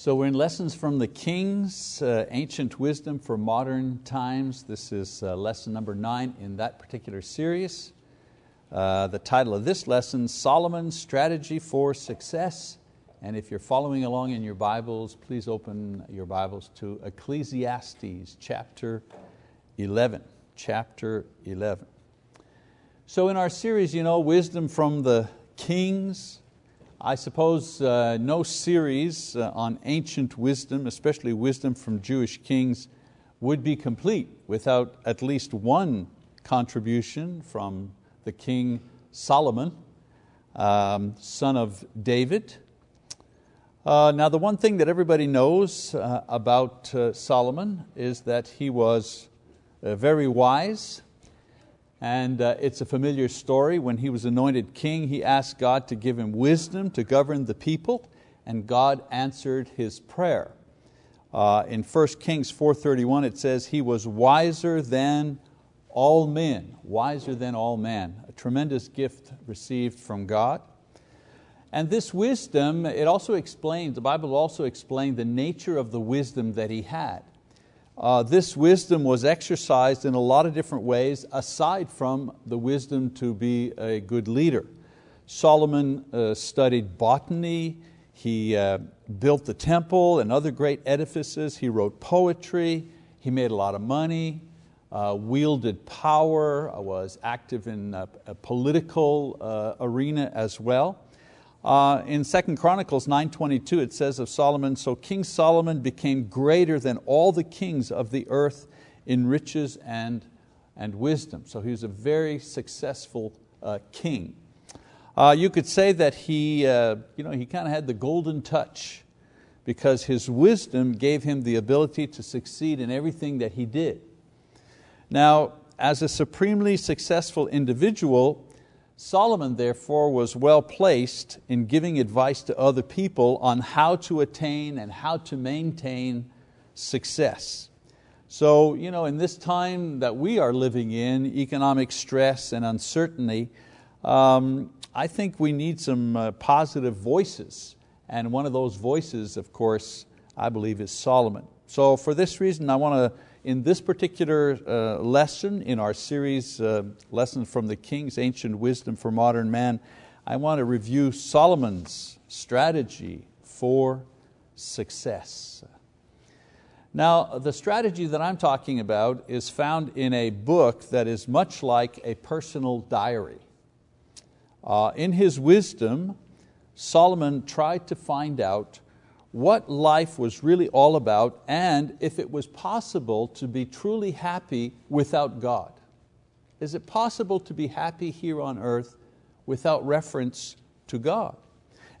So we're in Lessons from the Kings, uh, Ancient Wisdom for Modern Times. This is uh, lesson number nine in that particular series. Uh, the title of this lesson, Solomon's Strategy for Success. And if you're following along in your Bibles, please open your Bibles to Ecclesiastes chapter 11. Chapter 11. So in our series, you know, Wisdom from the Kings, I suppose uh, no series uh, on ancient wisdom, especially wisdom from Jewish kings, would be complete without at least one contribution from the king Solomon, um, son of David. Uh, now, the one thing that everybody knows uh, about uh, Solomon is that he was uh, very wise, and uh, it's a familiar story. When he was anointed king, he asked God to give him wisdom to govern the people, and God answered his prayer. Uh, in 1 Kings 4.31 it says, He was wiser than all men, wiser than all men. A tremendous gift received from God. And this wisdom, it also explains, the Bible also explains the nature of the wisdom that he had. Uh, this wisdom was exercised in a lot of different ways aside from the wisdom to be a good leader. Solomon uh, studied botany, he uh, built the temple and other great edifices, he wrote poetry, he made a lot of money, uh, wielded power, uh, was active in a, a political uh, arena as well. Uh, in 2 Chronicles 9.22 it says of Solomon, so King Solomon became greater than all the kings of the earth in riches and, and wisdom. So he was a very successful uh, king. Uh, you could say that he, uh, you know, he kind of had the golden touch because his wisdom gave him the ability to succeed in everything that he did. Now, as a supremely successful individual, Solomon, therefore, was well placed in giving advice to other people on how to attain and how to maintain success. So, you know, in this time that we are living in, economic stress and uncertainty, um, I think we need some uh, positive voices. And one of those voices, of course, I believe is Solomon. So, for this reason, I want to in this particular uh, lesson in our series, uh, Lessons from the Kings, Ancient Wisdom for Modern Man, I want to review Solomon's strategy for success. Now, the strategy that I'm talking about is found in a book that is much like a personal diary. Uh, in his wisdom, Solomon tried to find out what life was really all about and if it was possible to be truly happy without God. Is it possible to be happy here on earth without reference to God?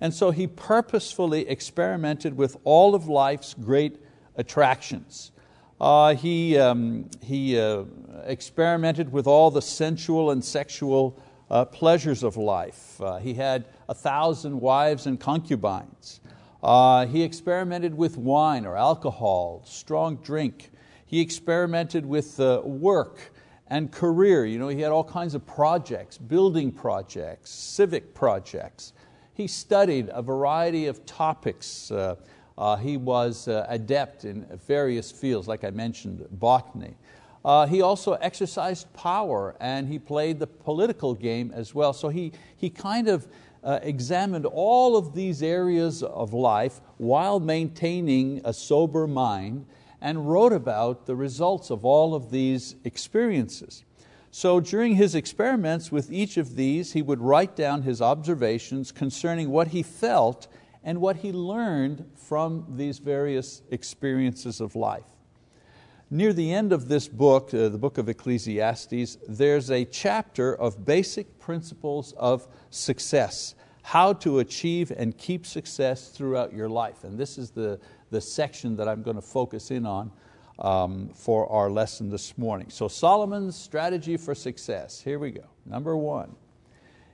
And so he purposefully experimented with all of life's great attractions. Uh, he um, he uh, experimented with all the sensual and sexual uh, pleasures of life. Uh, he had a thousand wives and concubines. Uh, he experimented with wine or alcohol, strong drink. He experimented with uh, work and career. You know, he had all kinds of projects, building projects, civic projects. He studied a variety of topics. Uh, uh he was uh, adept in various fields, like I mentioned, botany. Uh, he also exercised power and he played the political game as well. So he, he kind of examined all of these areas of life while maintaining a sober mind and wrote about the results of all of these experiences. So during his experiments with each of these, he would write down his observations concerning what he felt and what he learned from these various experiences of life. Near the end of this book, uh, the book of Ecclesiastes, there's a chapter of basic principles of success, how to achieve and keep success throughout your life. And this is the, the section that I'm going to focus in on um, for our lesson this morning. So, Solomon's strategy for success. Here we go. Number one,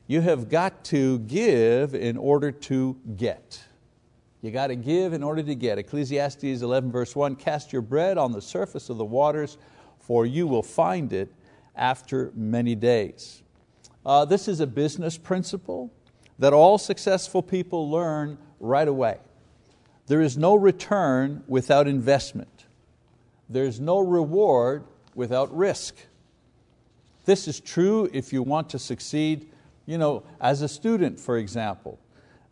you have got to give in order to get. You got to give in order to get. Ecclesiastes 11 verse 1, cast your bread on the surface of the waters, for you will find it after many days. Uh, this is a business principle that all successful people learn right away. There is no return without investment. There's no reward without risk. This is true if you want to succeed you know, as a student, for example.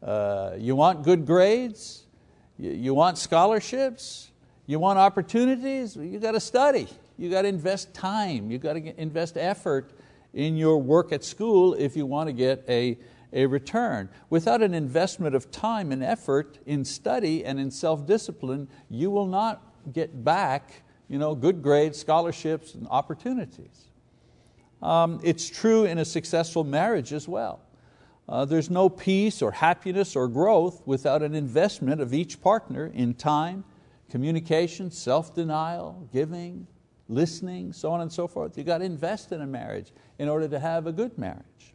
Uh, you want good grades, you, you want scholarships, you want opportunities, you got to study. You got to invest time, you got to invest effort in your work at school if you want to get a, a return. Without an investment of time and effort in study and in self-discipline, you will not get back you know, good grades, scholarships, and opportunities. Um, it's true in a successful marriage as well. Uh, there's no peace or happiness or growth without an investment of each partner in time, communication, self-denial, giving, listening, so on and so forth. You've got to invest in a marriage in order to have a good marriage.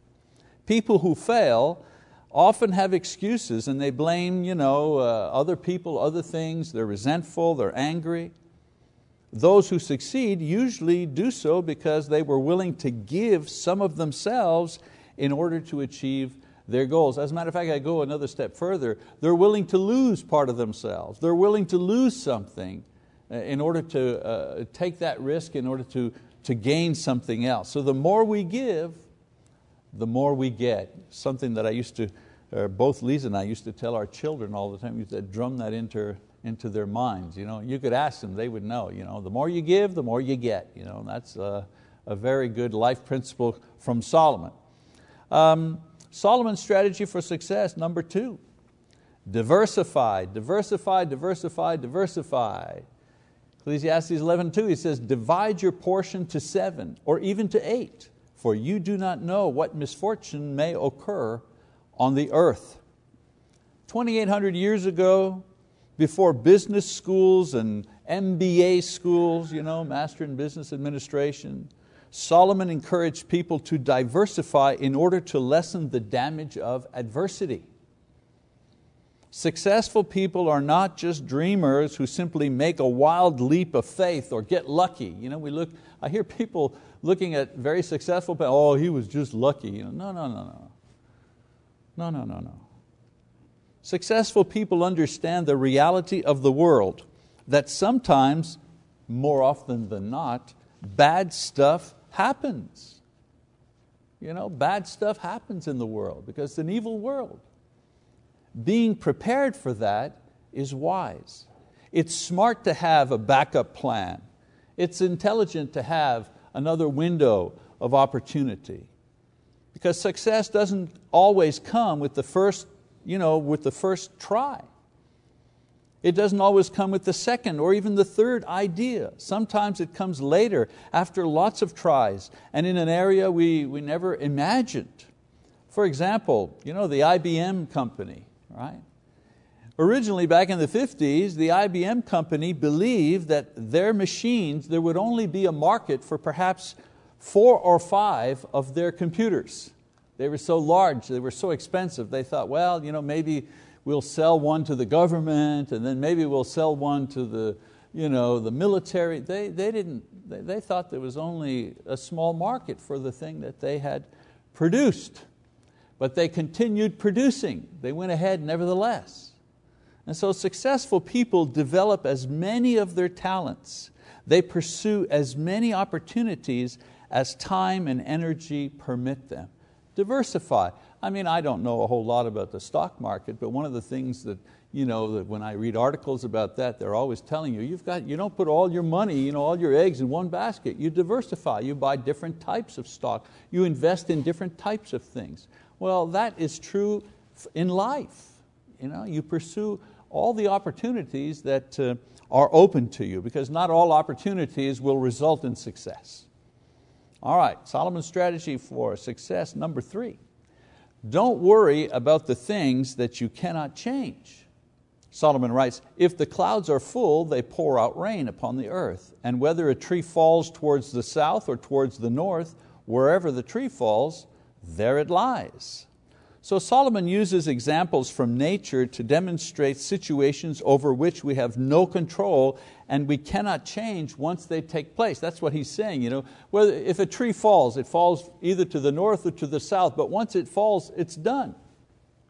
People who fail often have excuses and they blame you know, uh, other people, other things, they're resentful, they're angry. Those who succeed usually do so because they were willing to give some of themselves in order to achieve their goals. As a matter of fact, I go another step further. They're willing to lose part of themselves. They're willing to lose something uh, in order to uh, take that risk, in order to, to gain something else. So the more we give, the more we get. Something that I used to, uh, both Lisa and I used to tell our children all the time, used to drum that into, into their minds. You, know, you could ask them, they would know. You know, the more you give, the more you get. You know, that's a, a very good life principle from Solomon. Um, Solomon's strategy for success, number two, diversify, diversify, diversify, diversify. Ecclesiastes 11:2, he says, divide your portion to seven or even to eight, for you do not know what misfortune may occur on the earth. 2,800 years ago, before business schools and MBA schools, you know, Master in Business Administration, Solomon encouraged people to diversify in order to lessen the damage of adversity. Successful people are not just dreamers who simply make a wild leap of faith or get lucky. You know, we look, I hear people looking at very successful people, oh, he was just lucky. No, no, no, no. No, no, no, no. Successful people understand the reality of the world, that sometimes, more often than not, bad stuff happens. You know, bad stuff happens in the world because it's an evil world. Being prepared for that is wise. It's smart to have a backup plan. It's intelligent to have another window of opportunity. Because success doesn't always come with the first, you know, with the first try. It doesn't always come with the second or even the third idea. Sometimes it comes later after lots of tries and in an area we, we never imagined. For example, you know, the IBM company right? Originally, back in the 50s, the IBM company believed that their machines, there would only be a market for perhaps four or five of their computers. They were so large, they were so expensive, they thought, well, you know, maybe we'll sell one to the government, and then maybe we'll sell one to the, you know, the military. They, they, didn't, they, they thought there was only a small market for the thing that they had produced but they continued producing. They went ahead nevertheless. And so successful people develop as many of their talents. They pursue as many opportunities as time and energy permit them. Diversify. I mean, I don't know a whole lot about the stock market, but one of the things that, you know, that when I read articles about that, they're always telling you, you've got, you don't put all your money, you know, all your eggs in one basket. You diversify, you buy different types of stock, you invest in different types of things. Well, that is true in life. You, know, you pursue all the opportunities that uh, are open to you because not all opportunities will result in success. All right, Solomon's strategy for success number three. Don't worry about the things that you cannot change. Solomon writes, if the clouds are full, they pour out rain upon the earth. And whether a tree falls towards the south or towards the north, wherever the tree falls, there it lies. So Solomon uses examples from nature to demonstrate situations over which we have no control and we cannot change once they take place. That's what he's saying. You know, whether, if a tree falls, it falls either to the north or to the south, but once it falls, it's done.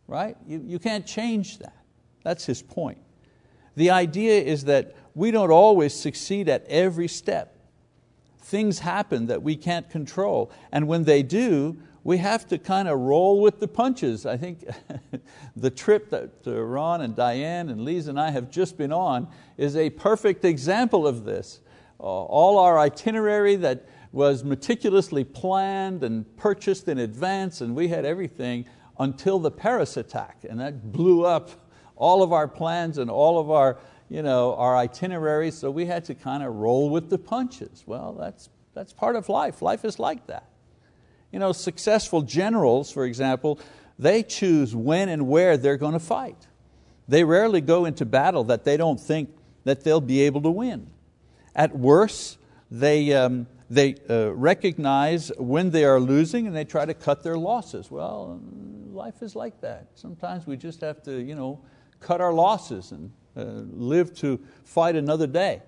Right? You, you can't change that. That's his point. The idea is that we don't always succeed at every step. Things happen that we can't control, and when they do, we have to kind of roll with the punches. I think the trip that Ron and Diane and Lisa and I have just been on is a perfect example of this. Uh, all our itinerary that was meticulously planned and purchased in advance, and we had everything until the Paris attack, and that blew up all of our plans and all of our, you know, our itineraries, so we had to kind of roll with the punches. Well, that's, that's part of life. Life is like that. You know, successful generals, for example, they choose when and where they're going to fight. They rarely go into battle that they don't think that they'll be able to win. At worst, they, um, they uh, recognize when they are losing and they try to cut their losses. Well, life is like that. Sometimes we just have to you know, cut our losses and uh, live to fight another day.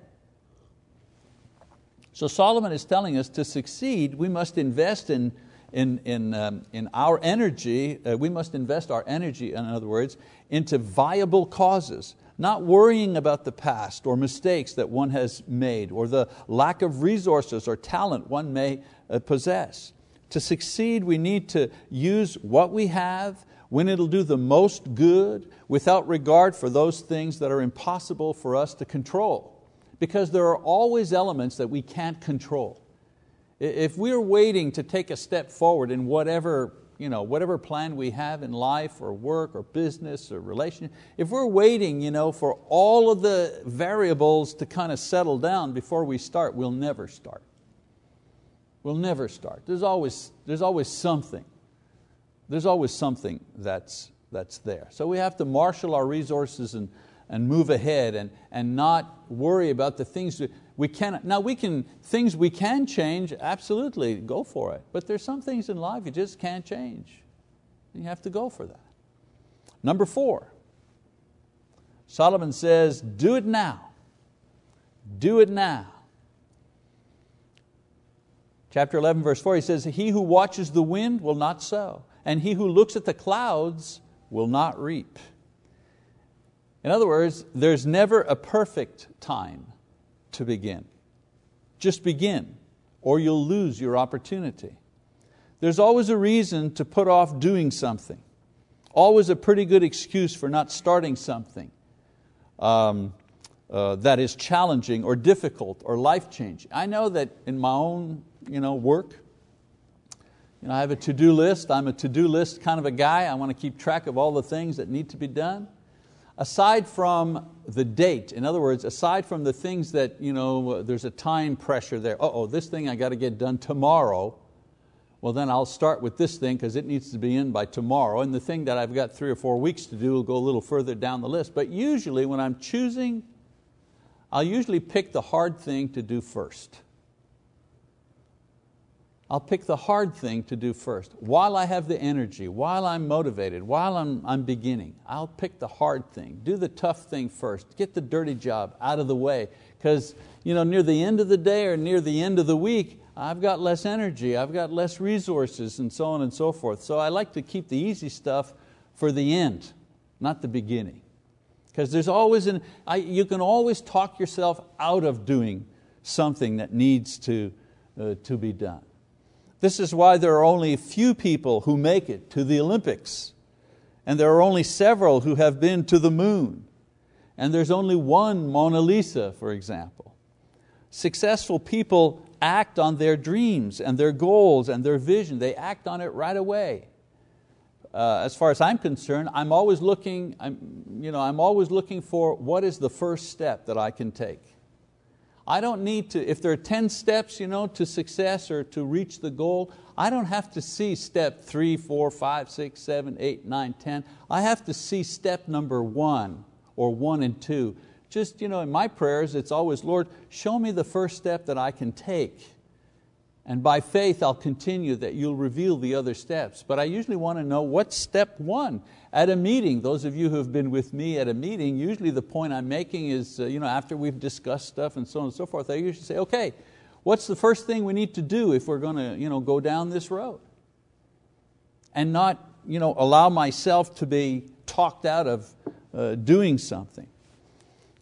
So Solomon is telling us to succeed, we must invest in in, in, um, in our energy, uh, we must invest our energy, in other words, into viable causes, not worrying about the past or mistakes that one has made or the lack of resources or talent one may uh, possess. To succeed, we need to use what we have when it'll do the most good without regard for those things that are impossible for us to control. Because there are always elements that we can't control. If we're waiting to take a step forward in whatever, you know, whatever plan we have in life or work or business or relationship, if we're waiting you know, for all of the variables to kind of settle down before we start, we'll never start. We'll never start. There's always, there's always something. There's always something that's, that's there. So we have to marshal our resources and, and move ahead and, and not worry about the things that we cannot. Now we can, things we can change, absolutely, go for it. But there's some things in life you just can't change. You have to go for that. Number four, Solomon says, do it now. Do it now. Chapter 11, verse 4, he says, He who watches the wind will not sow, and he who looks at the clouds will not reap. In other words, there's never a perfect time to begin. Just begin, or you'll lose your opportunity. There's always a reason to put off doing something, always a pretty good excuse for not starting something um, uh, that is challenging or difficult or life changing. I know that in my own you know, work, you know, I have a to do list. I'm a to do list kind of a guy. I want to keep track of all the things that need to be done aside from the date, in other words, aside from the things that you know, there's a time pressure there, oh, this thing I got to get done tomorrow, well then I'll start with this thing because it needs to be in by tomorrow, and the thing that I've got three or four weeks to do will go a little further down the list. But usually when I'm choosing, I'll usually pick the hard thing to do first. I'll pick the hard thing to do first. While I have the energy, while I'm motivated, while I'm, I'm beginning, I'll pick the hard thing. Do the tough thing first. Get the dirty job out of the way. Because you know, near the end of the day or near the end of the week, I've got less energy, I've got less resources, and so on and so forth. So I like to keep the easy stuff for the end, not the beginning. Because there's always an, I, you can always talk yourself out of doing something that needs to, uh, to be done. This is why there are only a few people who make it to the Olympics, and there are only several who have been to the moon, and there's only one Mona Lisa, for example. Successful people act on their dreams and their goals and their vision. They act on it right away. Uh, as far as I'm concerned, I'm always looking, I'm, you know, I'm always looking for what is the first step that I can take. I don't need to, if there are 10 steps you know, to success or to reach the goal, I don't have to see step three, four, five, six, seven, eight, nine, 10. I have to see step number one or one and two. Just you know, in my prayers, it's always, Lord, show me the first step that I can take. And by faith, I'll continue that you'll reveal the other steps. But I usually want to know what's step one. At a meeting, those of you who have been with me at a meeting, usually the point I'm making is, uh, you know, after we've discussed stuff and so on and so forth, I usually say, okay, what's the first thing we need to do if we're going to you know, go down this road? And not you know, allow myself to be talked out of uh, doing something.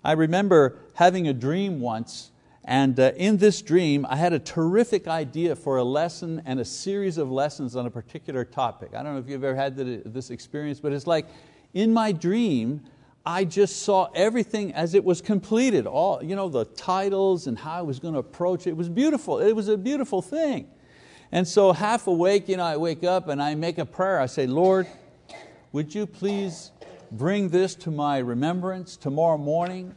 I remember having a dream once, and uh, in this dream, I had a terrific idea for a lesson and a series of lessons on a particular topic. I don't know if you've ever had this experience, but it's like in my dream, I just saw everything as it was completed. All you know, the titles and how I was going to approach it. It was beautiful. It was a beautiful thing. And so half awake, you know, I wake up and I make a prayer. I say, Lord, would you please bring this to my remembrance tomorrow morning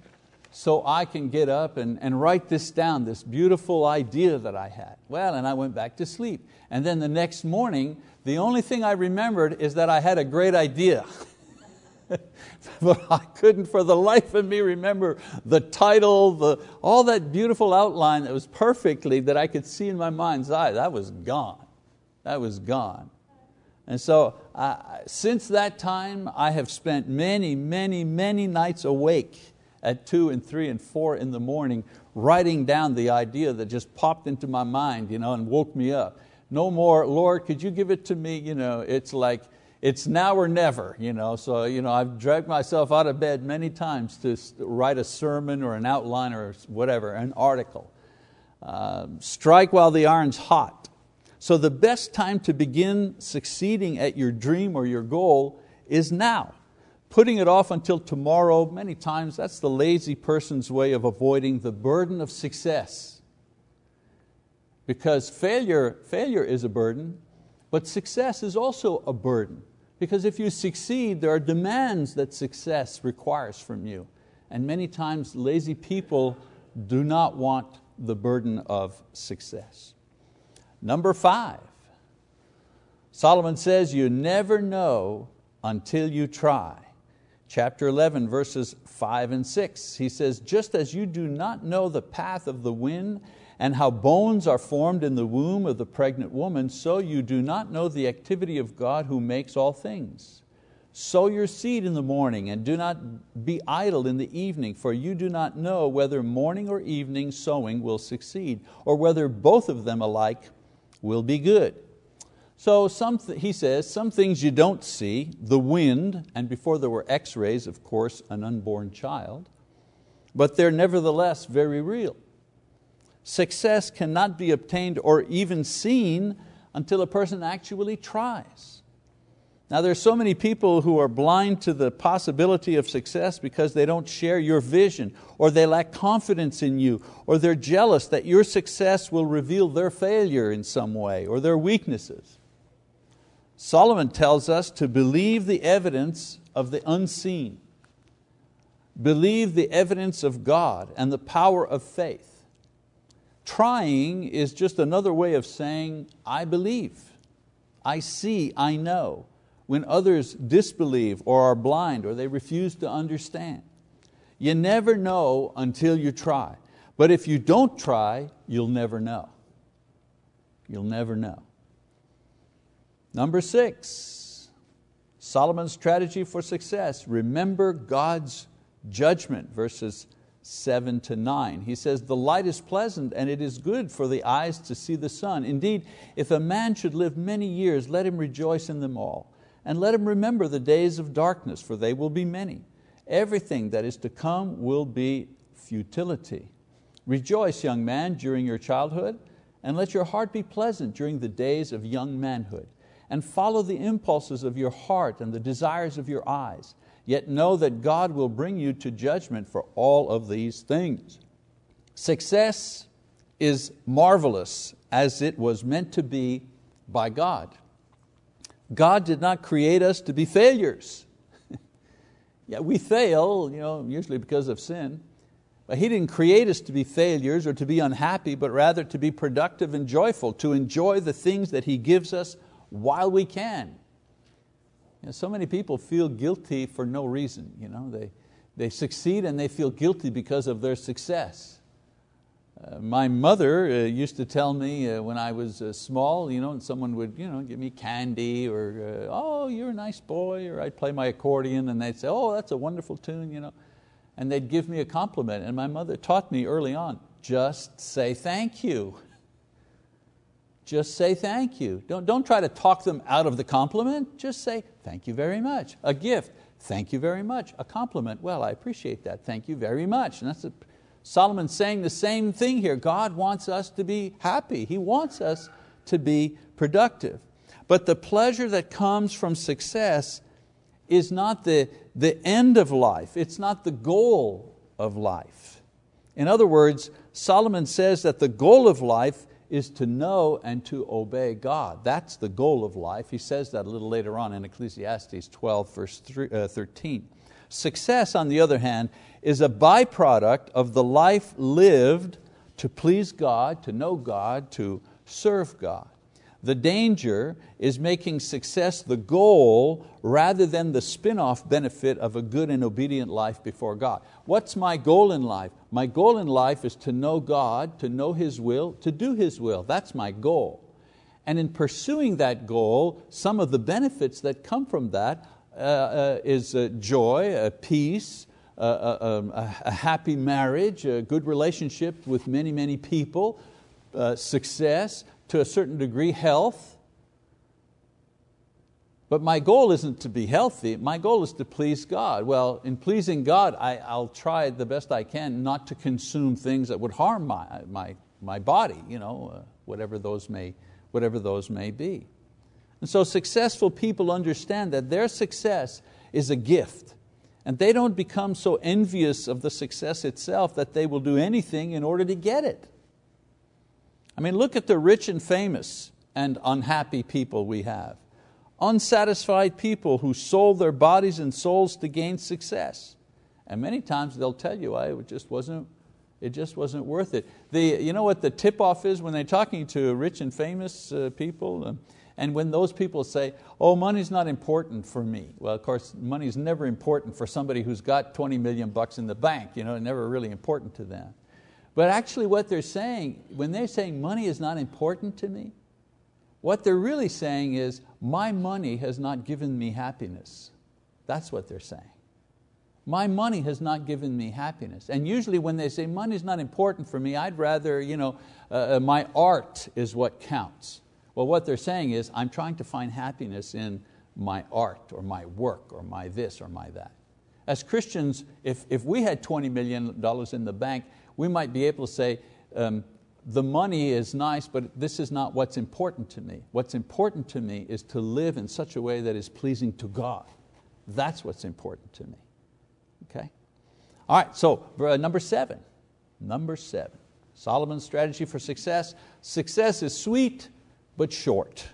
so I can get up and, and write this down, this beautiful idea that I had. Well, and I went back to sleep. And then the next morning, the only thing I remembered is that I had a great idea. but I couldn't for the life of me remember the title, the, all that beautiful outline that was perfectly, that I could see in my mind's eye, that was gone. That was gone. And so uh, since that time, I have spent many, many, many nights awake at two and three and four in the morning writing down the idea that just popped into my mind you know, and woke me up. No more, Lord, could you give it to me? You know, it's like, it's now or never. You know, so you know, I've dragged myself out of bed many times to write a sermon or an outline or whatever, an article. Uh, strike while the iron's hot. So the best time to begin succeeding at your dream or your goal is now. Putting it off until tomorrow, many times, that's the lazy person's way of avoiding the burden of success. Because failure, failure is a burden, but success is also a burden. Because if you succeed, there are demands that success requires from you. And many times lazy people do not want the burden of success. Number five, Solomon says, You never know until you try. Chapter 11, verses 5 and 6. He says, Just as you do not know the path of the wind and how bones are formed in the womb of the pregnant woman, so you do not know the activity of God who makes all things. Sow your seed in the morning and do not be idle in the evening, for you do not know whether morning or evening sowing will succeed, or whether both of them alike will be good. So some he says, some things you don't see, the wind, and before there were x-rays, of course, an unborn child, but they're nevertheless very real. Success cannot be obtained or even seen until a person actually tries. Now there are so many people who are blind to the possibility of success because they don't share your vision, or they lack confidence in you, or they're jealous that your success will reveal their failure in some way, or their weaknesses. Solomon tells us to believe the evidence of the unseen, believe the evidence of God and the power of faith. Trying is just another way of saying, I believe, I see, I know when others disbelieve or are blind or they refuse to understand. You never know until you try. But if you don't try, you'll never know. You'll never know. Number six, Solomon's strategy for success. Remember God's judgment, verses 7 to 9. He says, The light is pleasant and it is good for the eyes to see the sun. Indeed, if a man should live many years, let him rejoice in them all. And let him remember the days of darkness, for they will be many. Everything that is to come will be futility. Rejoice, young man, during your childhood, and let your heart be pleasant during the days of young manhood. And follow the impulses of your heart and the desires of your eyes. Yet know that God will bring you to judgment for all of these things. Success is marvelous as it was meant to be by God. God did not create us to be failures. yeah, we fail, you know, usually because of sin. But He didn't create us to be failures or to be unhappy, but rather to be productive and joyful, to enjoy the things that He gives us while we can. You know, so many people feel guilty for no reason. You know, they, they succeed and they feel guilty because of their success. Uh, my mother uh, used to tell me uh, when I was uh, small, you know, and someone would you know, give me candy or, uh, oh, you're a nice boy, or I'd play my accordion and they'd say, oh, that's a wonderful tune, you know. and they'd give me a compliment. And my mother taught me early on, just say thank you. Just say thank you. Don't, don't try to talk them out of the compliment, just say thank you very much. A gift, Thank you very much. A compliment, well, I appreciate that. Thank you very much. And that's a, Solomon's saying the same thing here. God wants us to be happy. He wants us to be productive. But the pleasure that comes from success is not the, the end of life, it's not the goal of life. In other words, Solomon says that the goal of life is to know and to obey God. That's the goal of life. He says that a little later on in Ecclesiastes 12, verse uh, 13. Success, on the other hand, is a byproduct of the life lived to please God, to know God, to serve God. The danger is making success the goal rather than the spin off benefit of a good and obedient life before God. What's my goal in life? My goal in life is to know God, to know His will, to do His will. That's my goal. And in pursuing that goal, some of the benefits that come from that uh, uh, is uh, joy, uh, peace, uh, uh, um, a, a happy marriage, a good relationship with many, many people, success, to a certain degree health. But my goal isn't to be healthy, my goal is to please God. Well, in pleasing God, I, will try the best I can not to consume things that would harm my, my, my body, you know, uh, whatever, those may, whatever those may be. And so successful people understand that their success is a gift. And they don't become so envious of the success itself that they will do anything in order to get it. I mean, look at the rich and famous and unhappy people we have. Unsatisfied people who sold their bodies and souls to gain success. And many times they'll tell you, I, it just wasn't, it just wasn't worth it. The, you know what the tip-off is when they're talking to rich and famous uh, people? And when those people say, oh, money's not important for me. Well, of course, money's never important for somebody who's got 20 million bucks in the bank. You know, never really important to them. But actually what they're saying, when they're saying money is not important to me, what they're really saying is, my money has not given me happiness. That's what they're saying. My money has not given me happiness. And usually when they say money is not important for me, I'd rather, you know, uh, uh, my art is what counts. Well, what they're saying is, I'm trying to find happiness in my art or my work or my this or my that. As Christians, if, if we had $20 million in the bank, we might be able to say, um, the money is nice, but this is not what's important to me. What's important to me is to live in such a way that is pleasing to God. That's what's important to me. Okay? All right, so uh, number seven. Number seven. Solomon's strategy for success. Success is sweet, but short,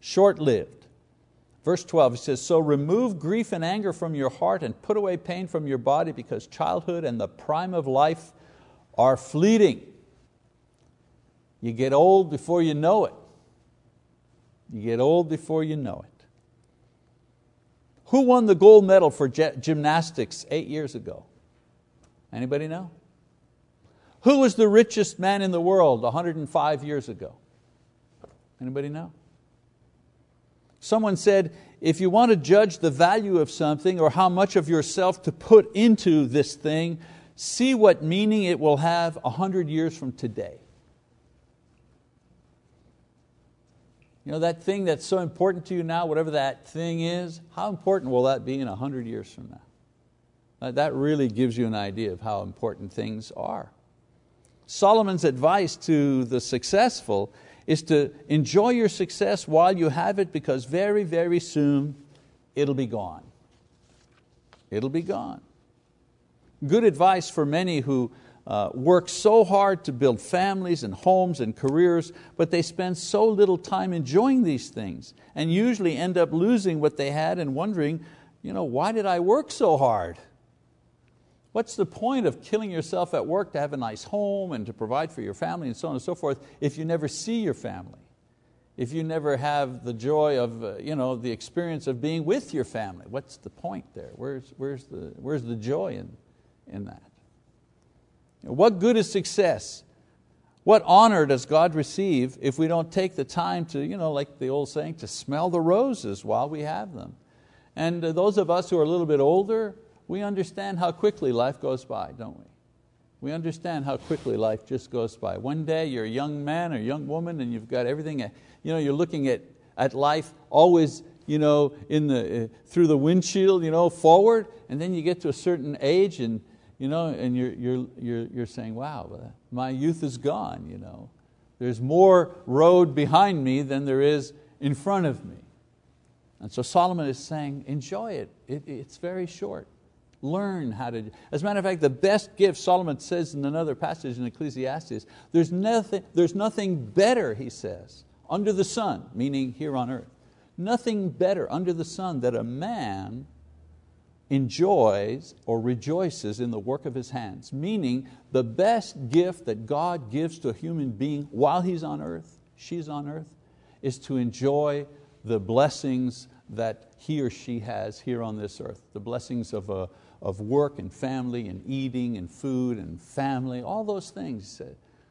short lived. Verse 12, he says, So remove grief and anger from your heart and put away pain from your body because childhood and the prime of life are fleeting. You get old before you know it. You get old before you know it. Who won the gold medal for gymnastics eight years ago? Anybody know? Who was the richest man in the world 105 years ago? Anybody know? Someone said, if you want to judge the value of something or how much of yourself to put into this thing, see what meaning it will have a hundred years from today. You know, that thing that's so important to you now, whatever that thing is, how important will that be in a hundred years from now? That really gives you an idea of how important things are. Solomon's advice to the successful is to enjoy your success while you have it because very, very soon it'll be gone. It'll be gone. Good advice for many who uh, work so hard to build families and homes and careers, but they spend so little time enjoying these things and usually end up losing what they had and wondering, you know, why did I work so hard? What's the point of killing yourself at work to have a nice home and to provide for your family and so on and so forth if you never see your family? If you never have the joy of uh, you know, the experience of being with your family, what's the point there? Where's, where's, the, where's the joy in, in that? What good is success? What honor does God receive if we don't take the time to, you know, like the old saying, to smell the roses while we have them? And uh, those of us who are a little bit older, we understand how quickly life goes by, don't we? We understand how quickly life just goes by. One day you're a young man or young woman and you've got everything, you know, you're looking at, at life always you know, in the, uh, through the windshield you know, forward, and then you get to a certain age and, you know, and you're, you're, you're, you're saying, wow, my youth is gone. You know. There's more road behind me than there is in front of me. And so Solomon is saying, enjoy it, it it's very short. Learn how to, as a matter of fact, the best gift, Solomon says in another passage in Ecclesiastes, there's nothing, there's nothing better, he says, under the sun, meaning here on earth, nothing better under the sun that a man enjoys or rejoices in the work of his hands, meaning the best gift that God gives to a human being while he's on earth, she's on earth, is to enjoy the blessings that he or she has here on this earth, the blessings of, a, of work and family and eating and food and family, all those things.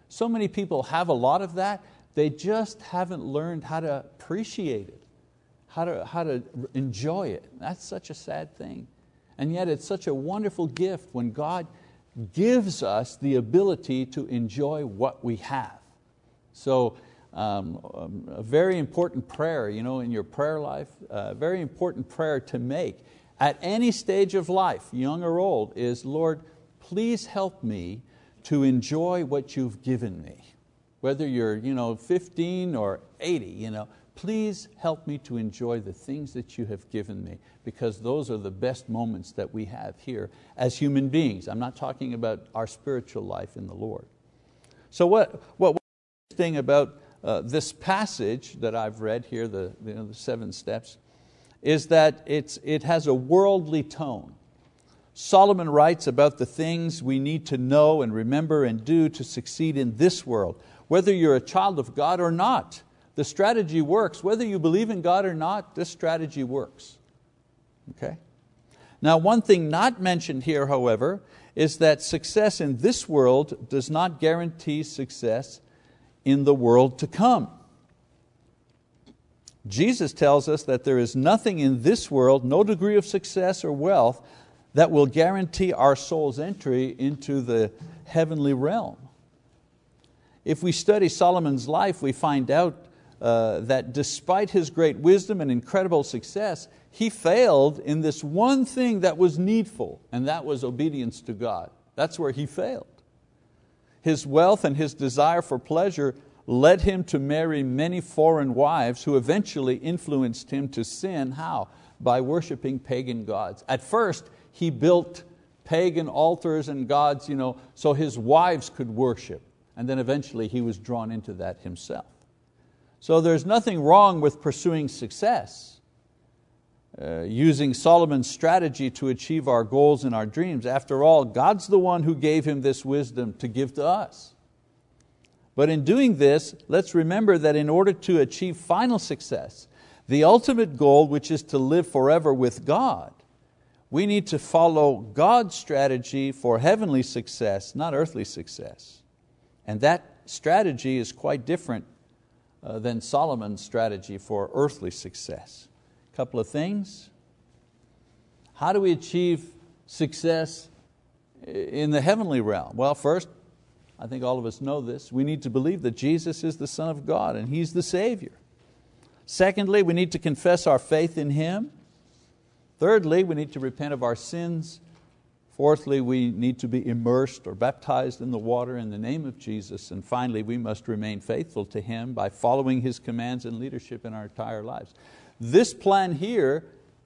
So many people have a lot of that, they just haven't learned how to appreciate it, how to, how to enjoy it. That's such a sad thing. And yet it's such a wonderful gift when God gives us the ability to enjoy what we have. So um, a very important prayer you know, in your prayer life, a very important prayer to make at any stage of life, young or old, is Lord, please help me to enjoy what you've given me. Whether you're you know, 15 or 80, you know, please help me to enjoy the things that you have given me because those are the best moments that we have here as human beings. I'm not talking about our spiritual life in the Lord. So what, what thing about uh, this passage that I've read here, the, you know, the seven steps, is that it's, it has a worldly tone. Solomon writes about the things we need to know and remember and do to succeed in this world, whether you're a child of God or not. The strategy works. Whether you believe in God or not, this strategy works. Okay? Now, one thing not mentioned here, however, is that success in this world does not guarantee success in the world to come. Jesus tells us that there is nothing in this world, no degree of success or wealth, that will guarantee our soul's entry into the heavenly realm. If we study Solomon's life, we find out uh, that despite his great wisdom and incredible success, he failed in this one thing that was needful, and that was obedience to God. That's where he failed. His wealth and his desire for pleasure led him to marry many foreign wives who eventually influenced him to sin. How? By worshiping pagan gods. At first, he built pagan altars and gods you know, so his wives could worship. And then eventually he was drawn into that himself. So there's nothing wrong with pursuing success, uh, using Solomon's strategy to achieve our goals and our dreams. After all, God's the one who gave him this wisdom to give to us. But in doing this, let's remember that in order to achieve final success, the ultimate goal, which is to live forever with God, we need to follow God's strategy for heavenly success, not earthly success. And that strategy is quite different Uh, than Solomon's strategy for earthly success. A couple of things. How do we achieve success in the heavenly realm? Well, first, I think all of us know this, we need to believe that Jesus is the Son of God and He's the Savior. Secondly, we need to confess our faith in Him. Thirdly, we need to repent of our sins Fourthly, we need to be immersed or baptized in the water in the name of Jesus. And finally, we must remain faithful to Him by following His commands and leadership in our entire lives. This plan here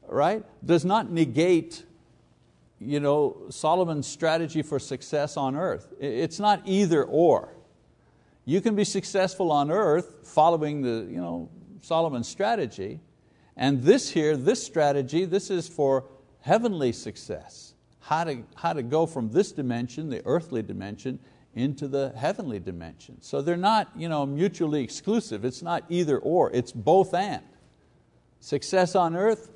right, does not negate you know, Solomon's strategy for success on earth. It's not either or. You can be successful on earth following the, you know, Solomon's strategy, and this here, this strategy, this is for heavenly success how to, how to go from this dimension, the earthly dimension, into the heavenly dimension. So they're not you know, mutually exclusive. It's not either or, it's both and. Success on earth,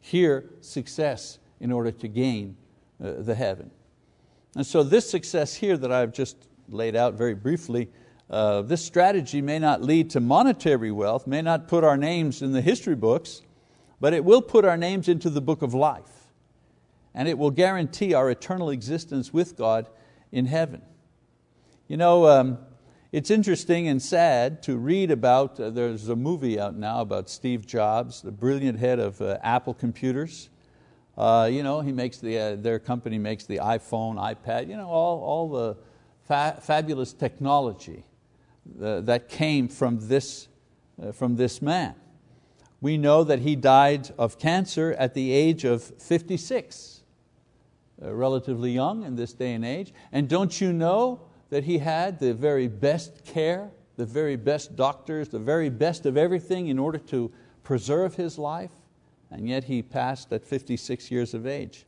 here success in order to gain uh, the heaven. And so this success here that I've just laid out very briefly, uh, this strategy may not lead to monetary wealth, may not put our names in the history books, but it will put our names into the book of life and it will guarantee our eternal existence with God in heaven. You know, um, It's interesting and sad to read about, uh, there's a movie out now about Steve Jobs, the brilliant head of uh, Apple Computers. Uh, you know, he makes the, uh, their company makes the iPhone, iPad, you know, all, all the fa fabulous technology uh, that came from this, uh, from this man. We know that he died of cancer at the age of 56, Uh, relatively young in this day and age. And don't you know that he had the very best care, the very best doctors, the very best of everything in order to preserve his life, and yet he passed at 56 years of age.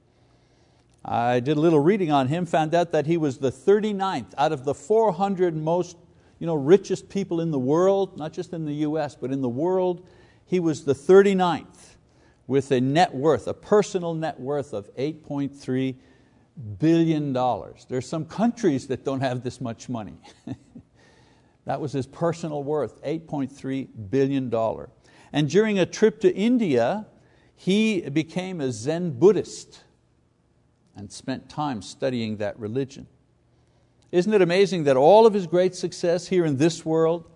I did a little reading on him, found out that he was the 39th out of the 400 most you know, richest people in the world, not just in the US, but in the world, he was the 39th with a net worth, a personal net worth of 8.3 billion dollars. There's some countries that don't have this much money. that was his personal worth, 8.3 billion dollar. And during a trip to India, he became a Zen Buddhist and spent time studying that religion. Isn't it amazing that all of his great success here in this world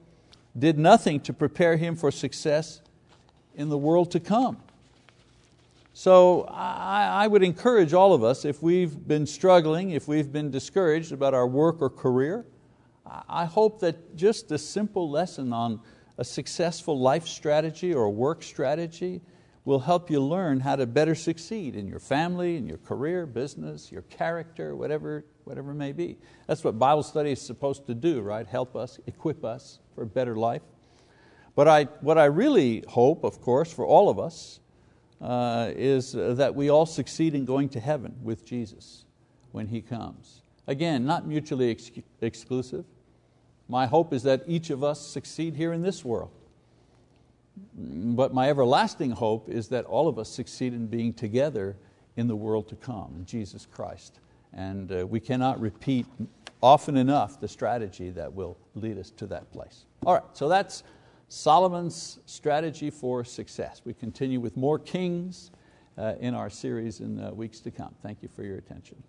did nothing to prepare him for success in the world to come? So I, I would encourage all of us, if we've been struggling, if we've been discouraged about our work or career, I hope that just a simple lesson on a successful life strategy or a work strategy will help you learn how to better succeed in your family, in your career, business, your character, whatever, whatever it may be. That's what Bible study is supposed to do, right? Help us, equip us for a better life. But I, what I really hope, of course, for all of us, is that we all succeed in going to heaven with Jesus when He comes. Again, not mutually ex exclusive. My hope is that each of us succeed here in this world. But my everlasting hope is that all of us succeed in being together in the world to come, in Jesus Christ. And uh, we cannot repeat often enough the strategy that will lead us to that place. All right, so that's Solomon's strategy for success. We continue with more kings uh, in our series in weeks to come. Thank you for your attention.